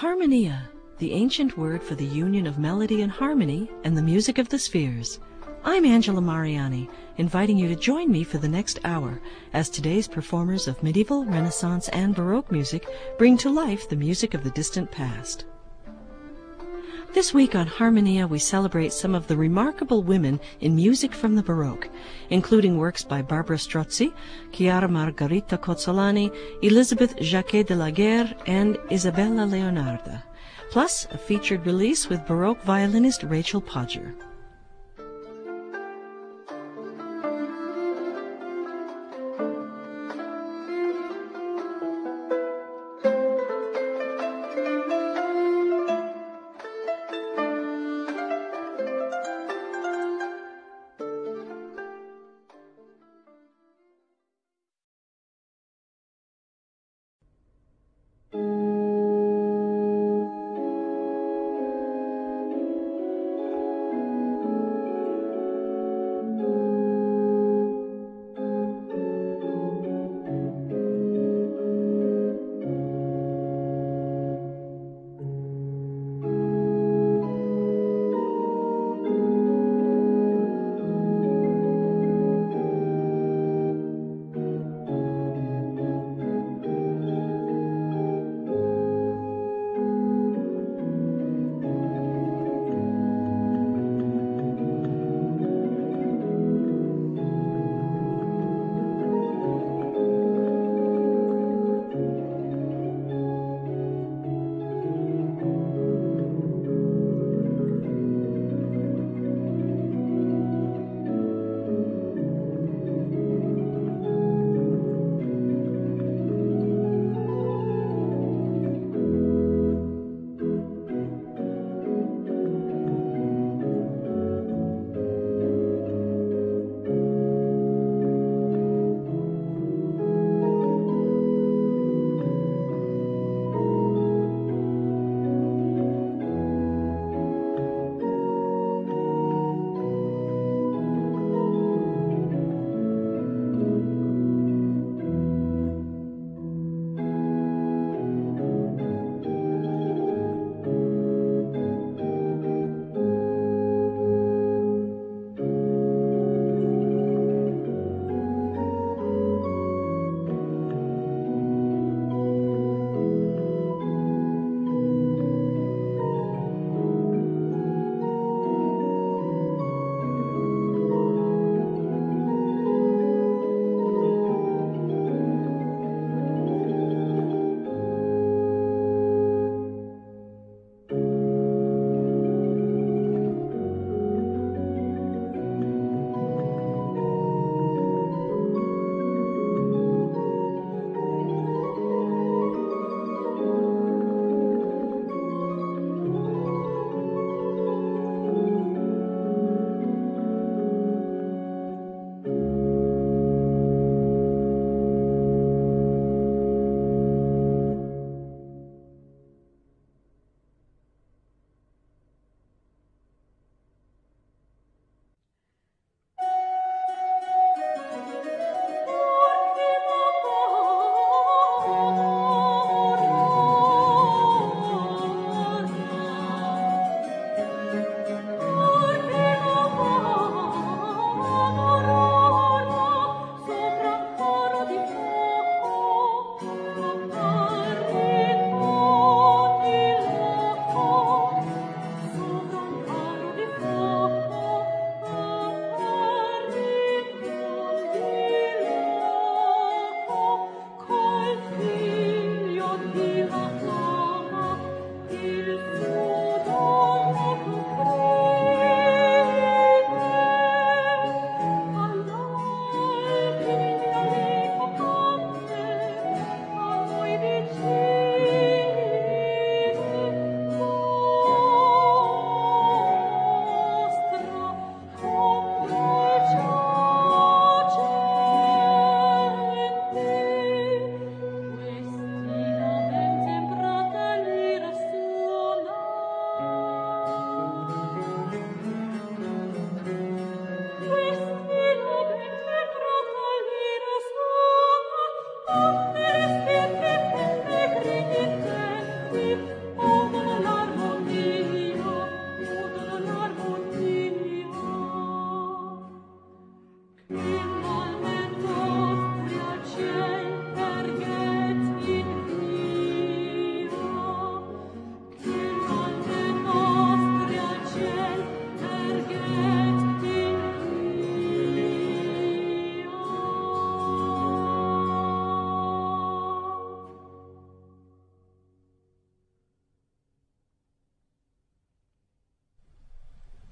Harmonia, the ancient word for the union of melody and harmony and the music of the spheres. I'm Angela Mariani, inviting you to join me for the next hour as today's performers of medieval, Renaissance, and Baroque music bring to life the music of the distant past. This week on Harmonia, we celebrate some of the remarkable women in music from the Baroque, including works by Barbara Strozzi, Chiara Margherita Cozzolani, Elizabeth Jacquet de la Guerre, and Isabella Leonarda, plus a featured release with Baroque violinist Rachel Podger.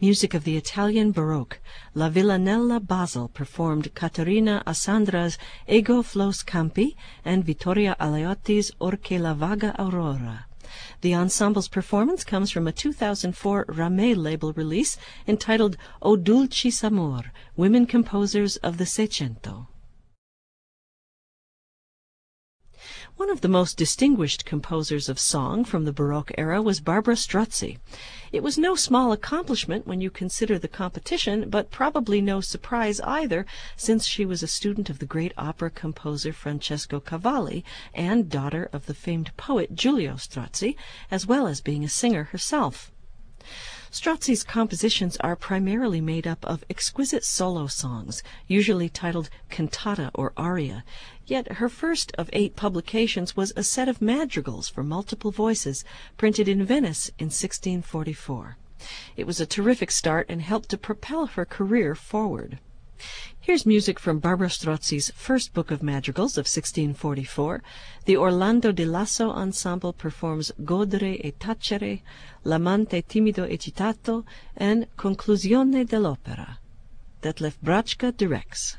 Music of the Italian Baroque, La Villanella Basel performed Caterina Assandra's Ego Flos Campi and Vittoria Aleotti's Orche la Vaga Aurora. The ensemble's performance comes from a 2004 Ramée label release entitled O Dulcis Amor, Women Composers of the Seicento. One of the most distinguished composers of song from the Baroque era was Barbara Strozzi. It was no small accomplishment when you consider the competition, but probably no surprise either, since she was a student of the great opera composer Francesco Cavalli and daughter of the famed poet Giulio Strozzi, as well as being a singer herself. Strozzi's compositions are primarily made up of exquisite solo songs, usually titled cantata or aria, yet her first of eight publications was a set of madrigals for multiple voices, printed in Venice in 1644. It was a terrific start and helped to propel her career forward. Here's music from Barbara Strozzi's first book of madrigals of 1644. The Orlando di Lasso Ensemble performs Godere e tacere, L'amante timido e citato, and Conclusione dell'opera. Detlef Bratschke directs.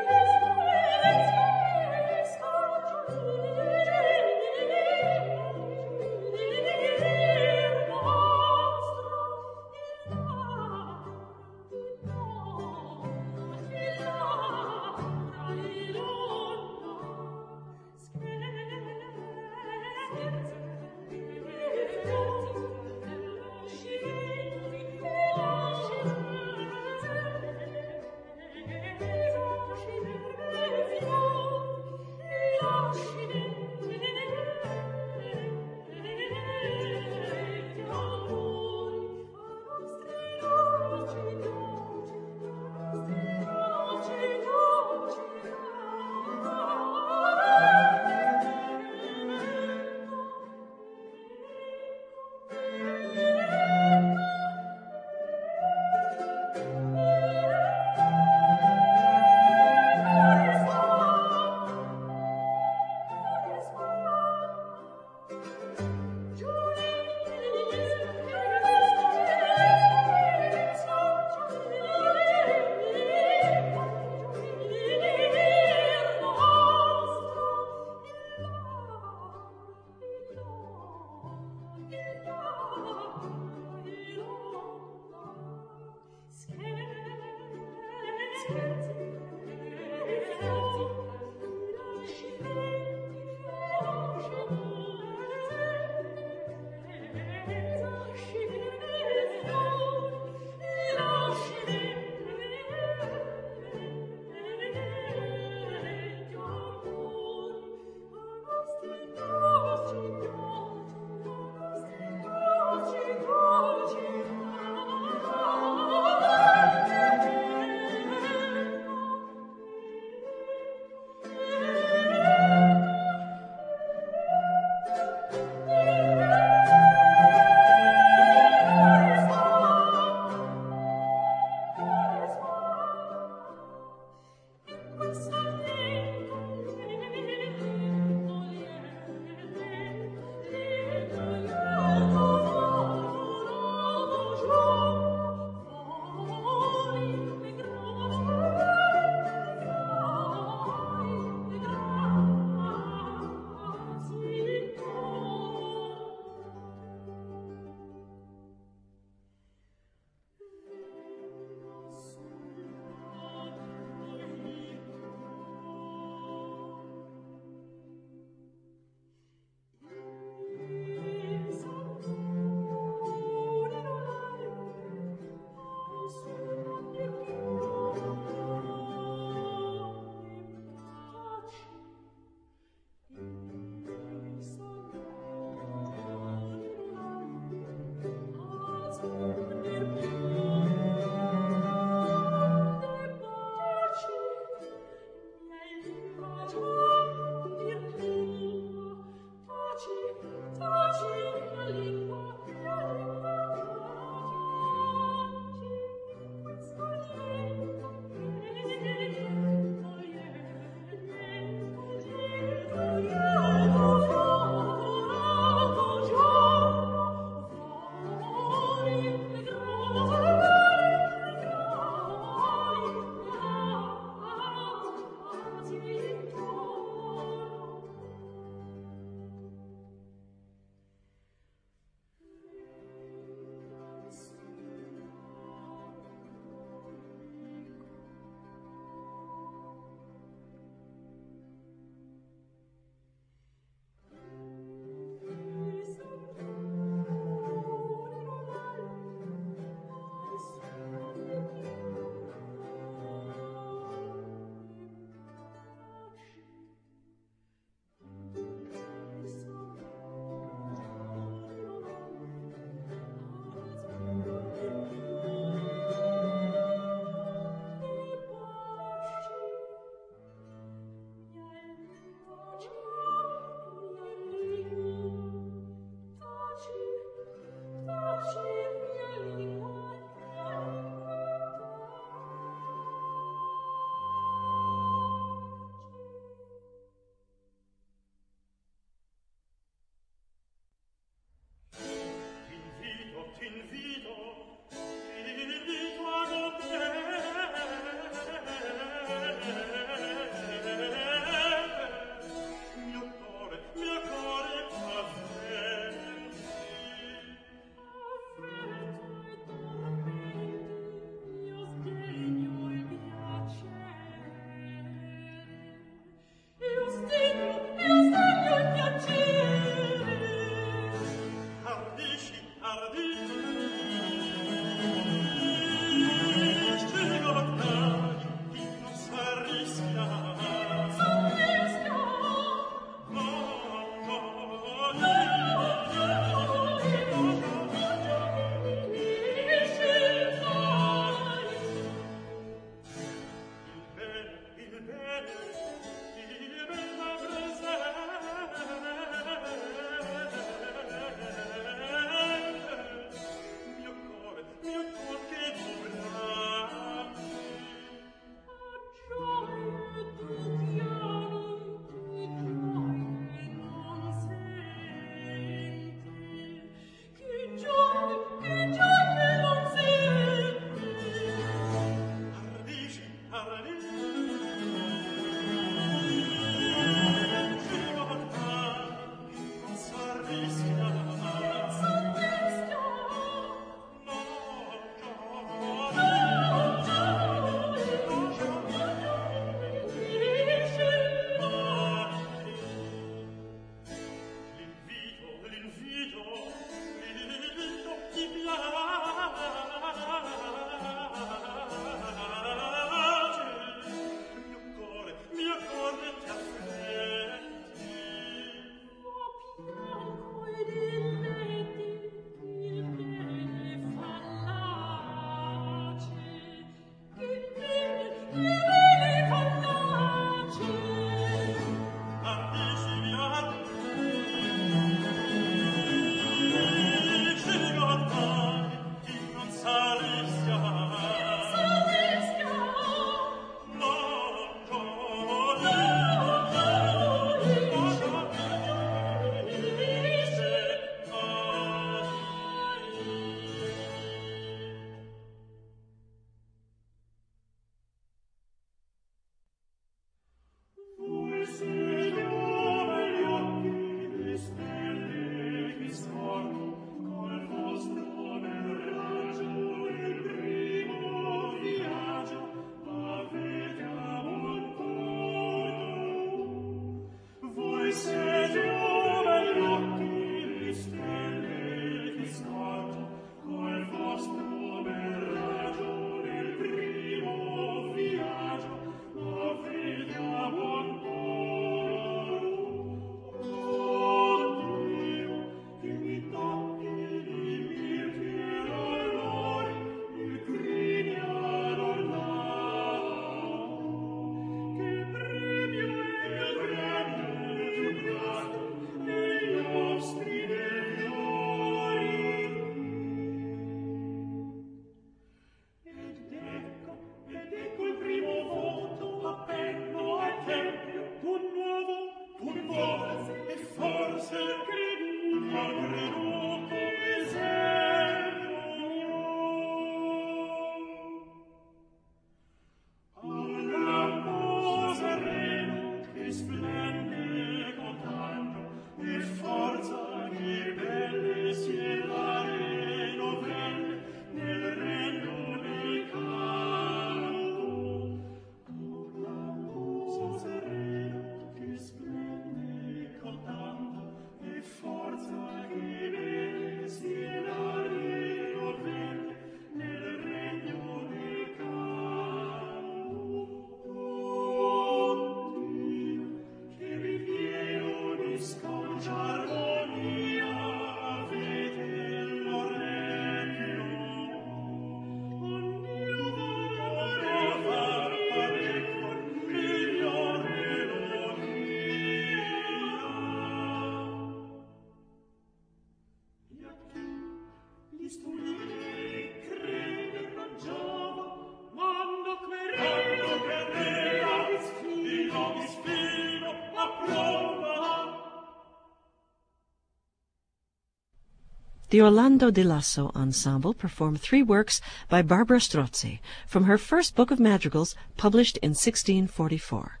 The Orlando di Lasso Ensemble performed three works by Barbara Strozzi from her first book of madrigals published in 1644.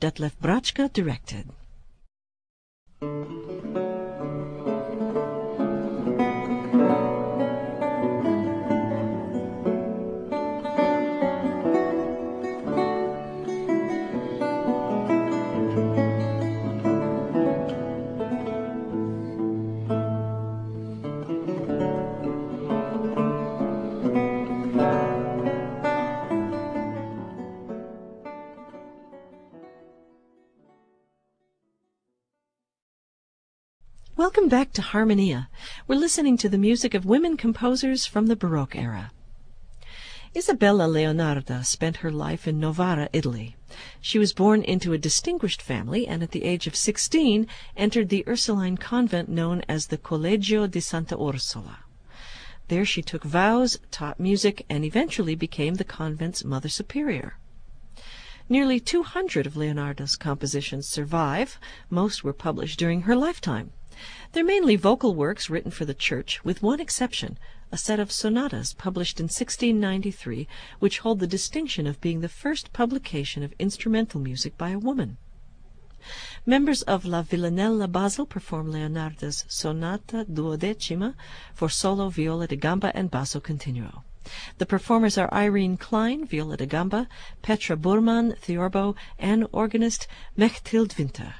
Detlef Bratschke directed. Welcome back to Harmonia. We're listening to the music of women composers from the Baroque era. Isabella Leonarda spent her life in Novara, Italy. She was born into a distinguished family and at the age of sixteen entered the Ursuline convent known as the Collegio di Santa Ursula. There she took vows, taught music, and eventually became the convent's mother superior. Nearly two hundred of Leonarda's compositions survive. Most were published during her lifetime. They're mainly vocal works written for the church, with one exception, a set of sonatas published in 1693, which hold the distinction of being the first publication of instrumental music by a woman. Members of La Villanella Basel perform Leonarda's Sonata Duodecima for solo, viola da gamba, and basso continuo. The performers are Irene Klein, viola da gamba, Petra Burmann, theorbo, and organist Mechthild Winter.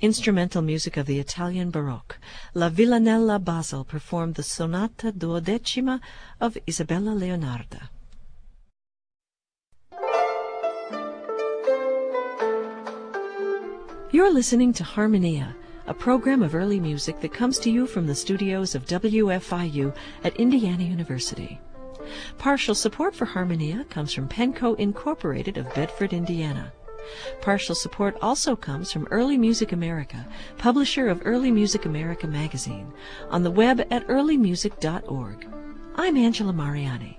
Instrumental music of the Italian Baroque, La Villanella Basel performed the Sonata Duodecima of Isabella Leonarda. You're listening to Harmonia, a program of early music that comes to you from the studios of WFIU at Indiana University. Partial support for Harmonia comes from Penco Incorporated of Bedford, Indiana. Partial support also comes from Early Music America, publisher of Early Music America magazine, on the web at earlymusic.org. I'm Angela Mariani.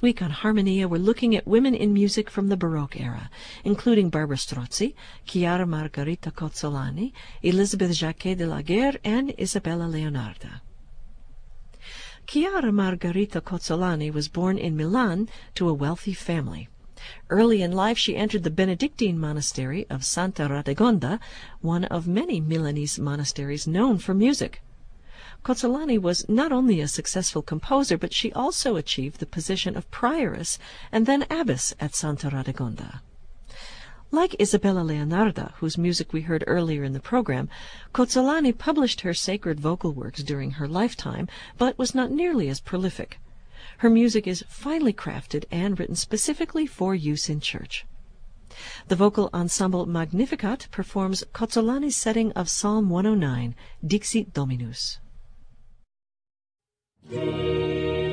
This week on Harmonia, we're looking at women in music from the Baroque era, including Barbara Strozzi, Chiara Margherita Cozzolani, Elizabeth Jacquet de la Guerre, and Isabella Leonarda. Chiara Margherita Cozzolani was born in Milan to a wealthy family. Early in life she entered the Benedictine monastery of Santa Radegonda, one of many Milanese monasteries known for music. Cozzolani was not only a successful composer, but she also achieved the position of prioress and then abbess at Santa Radegonda. Like Isabella Leonarda, whose music we heard earlier in the program, Cozzolani published her sacred vocal works during her lifetime, but was not nearly as prolific. Her music is finely crafted and written specifically for use in church. The vocal ensemble Magnificat performs Cozzolani's setting of Psalm 109, Dixit Dominus. Thank you.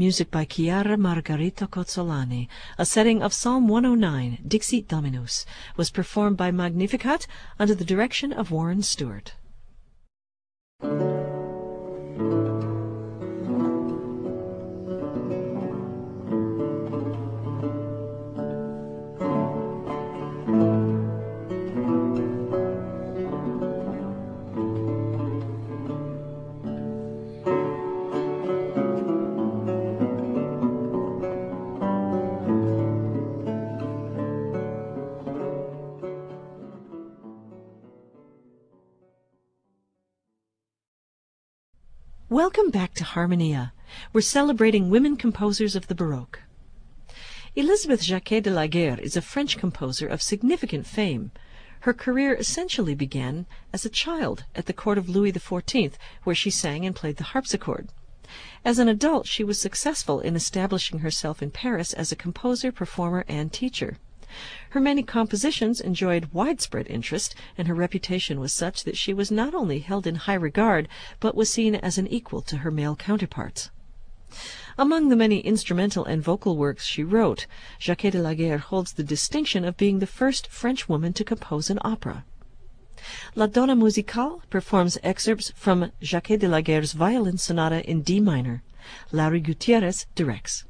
Music by Chiara Margherita Cozzolani, a setting of Psalm 109, Dixit Dominus, was performed by Magnificat under the direction of Warren Stewart. Welcome back to Harmonia. We're celebrating women composers of the Baroque. Elizabeth Jacquet de la Guerre is a French composer of significant fame. Her career essentially began as a child at the court of Louis XIV, where she sang and played the harpsichord. As an adult, she was successful in establishing herself in Paris as a composer, performer, and teacher. Her many compositions enjoyed widespread interest, and her reputation was such that she was not only held in high regard, but was seen as an equal to her male counterparts. Among the many instrumental and vocal works she wrote, Jacquet de la Guerre holds the distinction of being the first French woman to compose an opera. La Donna Musicale performs excerpts from Jacquet de la Guerre's violin sonata in D minor. Laury Gutierrez directs.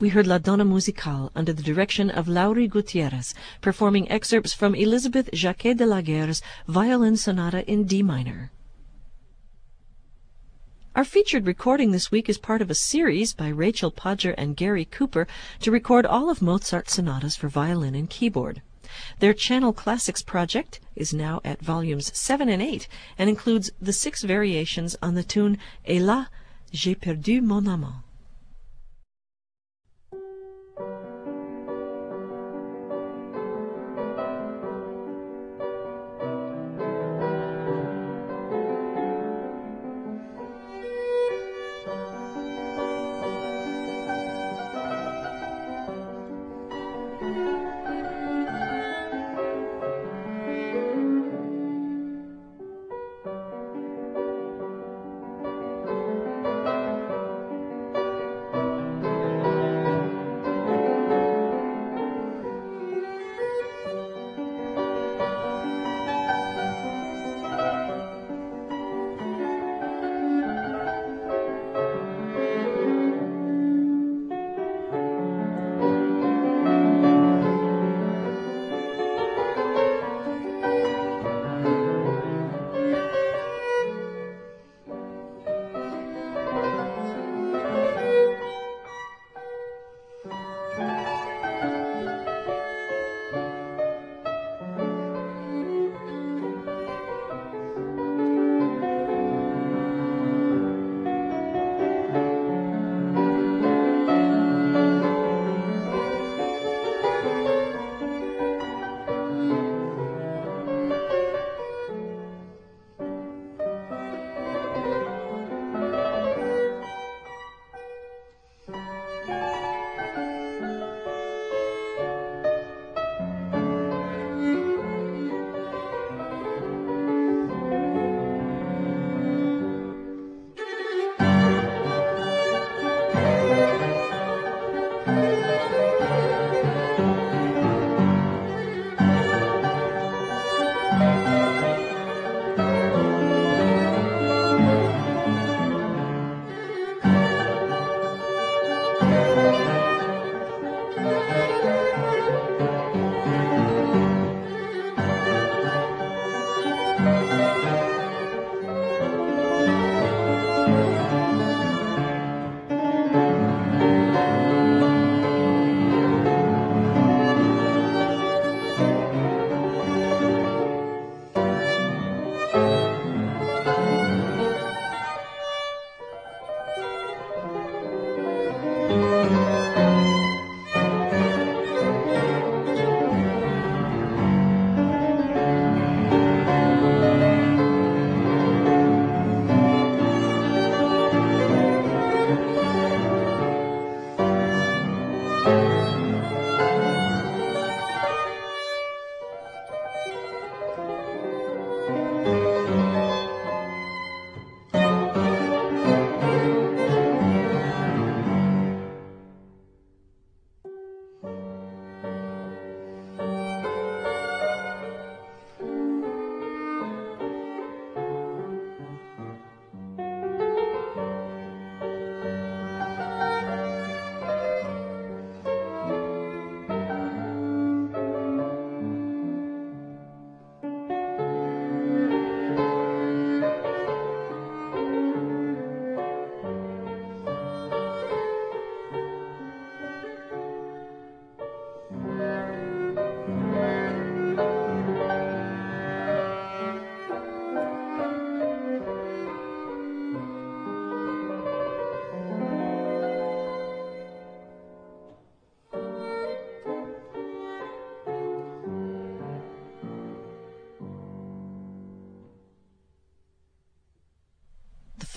We heard La Donna Musicale under the direction of Laury Gutierrez, performing excerpts from Elizabeth Jacquet de la Guerre's Violin Sonata in D minor. Our featured recording this week is part of a series by Rachel Podger and Gary Cooper to record all of Mozart's sonatas for violin and keyboard. Their Channel Classics project is now at volumes 7 and 8 and includes the six variations on the tune là, j'ai perdu mon amant.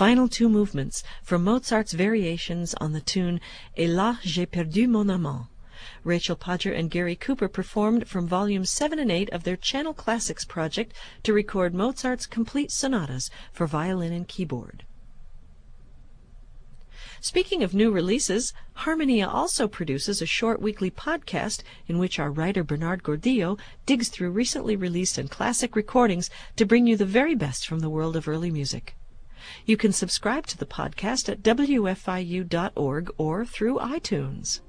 Final two movements from Mozart's variations on the tune Hélas j'ai perdu mon amant. Rachel Podger and Gary Cooper performed from volumes 7 and 8 of their Channel Classics project to record Mozart's complete sonatas for violin and keyboard. Speaking of new releases, Harmonia also produces a short weekly podcast in which our writer Bernard Gordillo digs through recently released and classic recordings to bring you the very best from the world of early music. You can subscribe to the podcast at wfiu.org or through iTunes.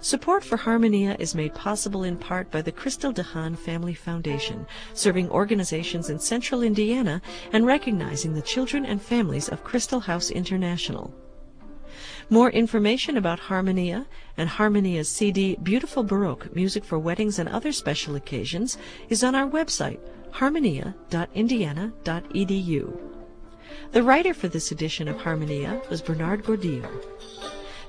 Support for Harmonia is made possible in part by the Crystal DeHaan Family Foundation, serving organizations in central Indiana and recognizing the children and families of Crystal House International. More information about Harmonia and Harmonia's CD Beautiful Baroque Music for Weddings and Other Special Occasions is on our website, harmonia.indiana.edu. The writer for this edition of Harmonia was Bernard Gordillo.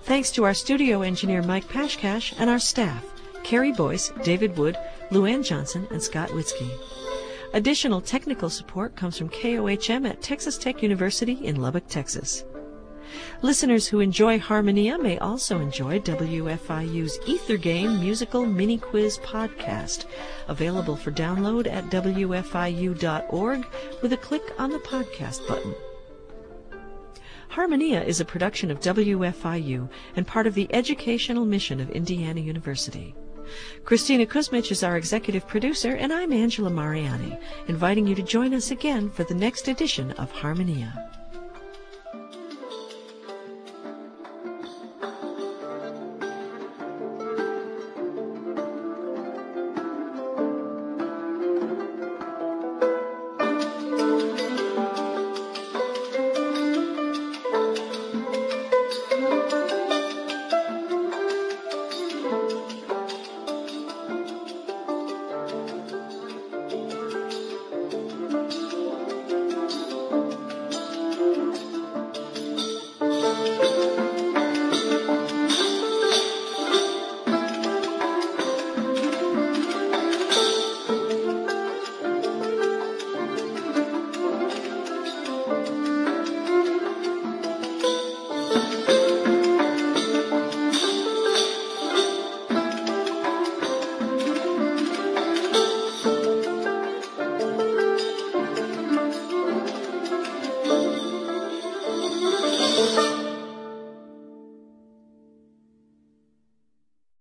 Thanks to our studio engineer Mike Pashkash and our staff, Carrie Boyce, David Wood, Luann Johnson, and Scott Witzke. Additional technical support comes from KOHM at Texas Tech University in Lubbock, Texas. Listeners who enjoy Harmonia may also enjoy WFIU's Ether Game Musical Mini Quiz podcast, available for download at WFIU.org with a click on the podcast button. Harmonia is a production of WFIU and part of the educational mission of Indiana University. Christina Kuzmich is our executive producer, and I'm Angela Mariani, inviting you to join us again for the next edition of Harmonia.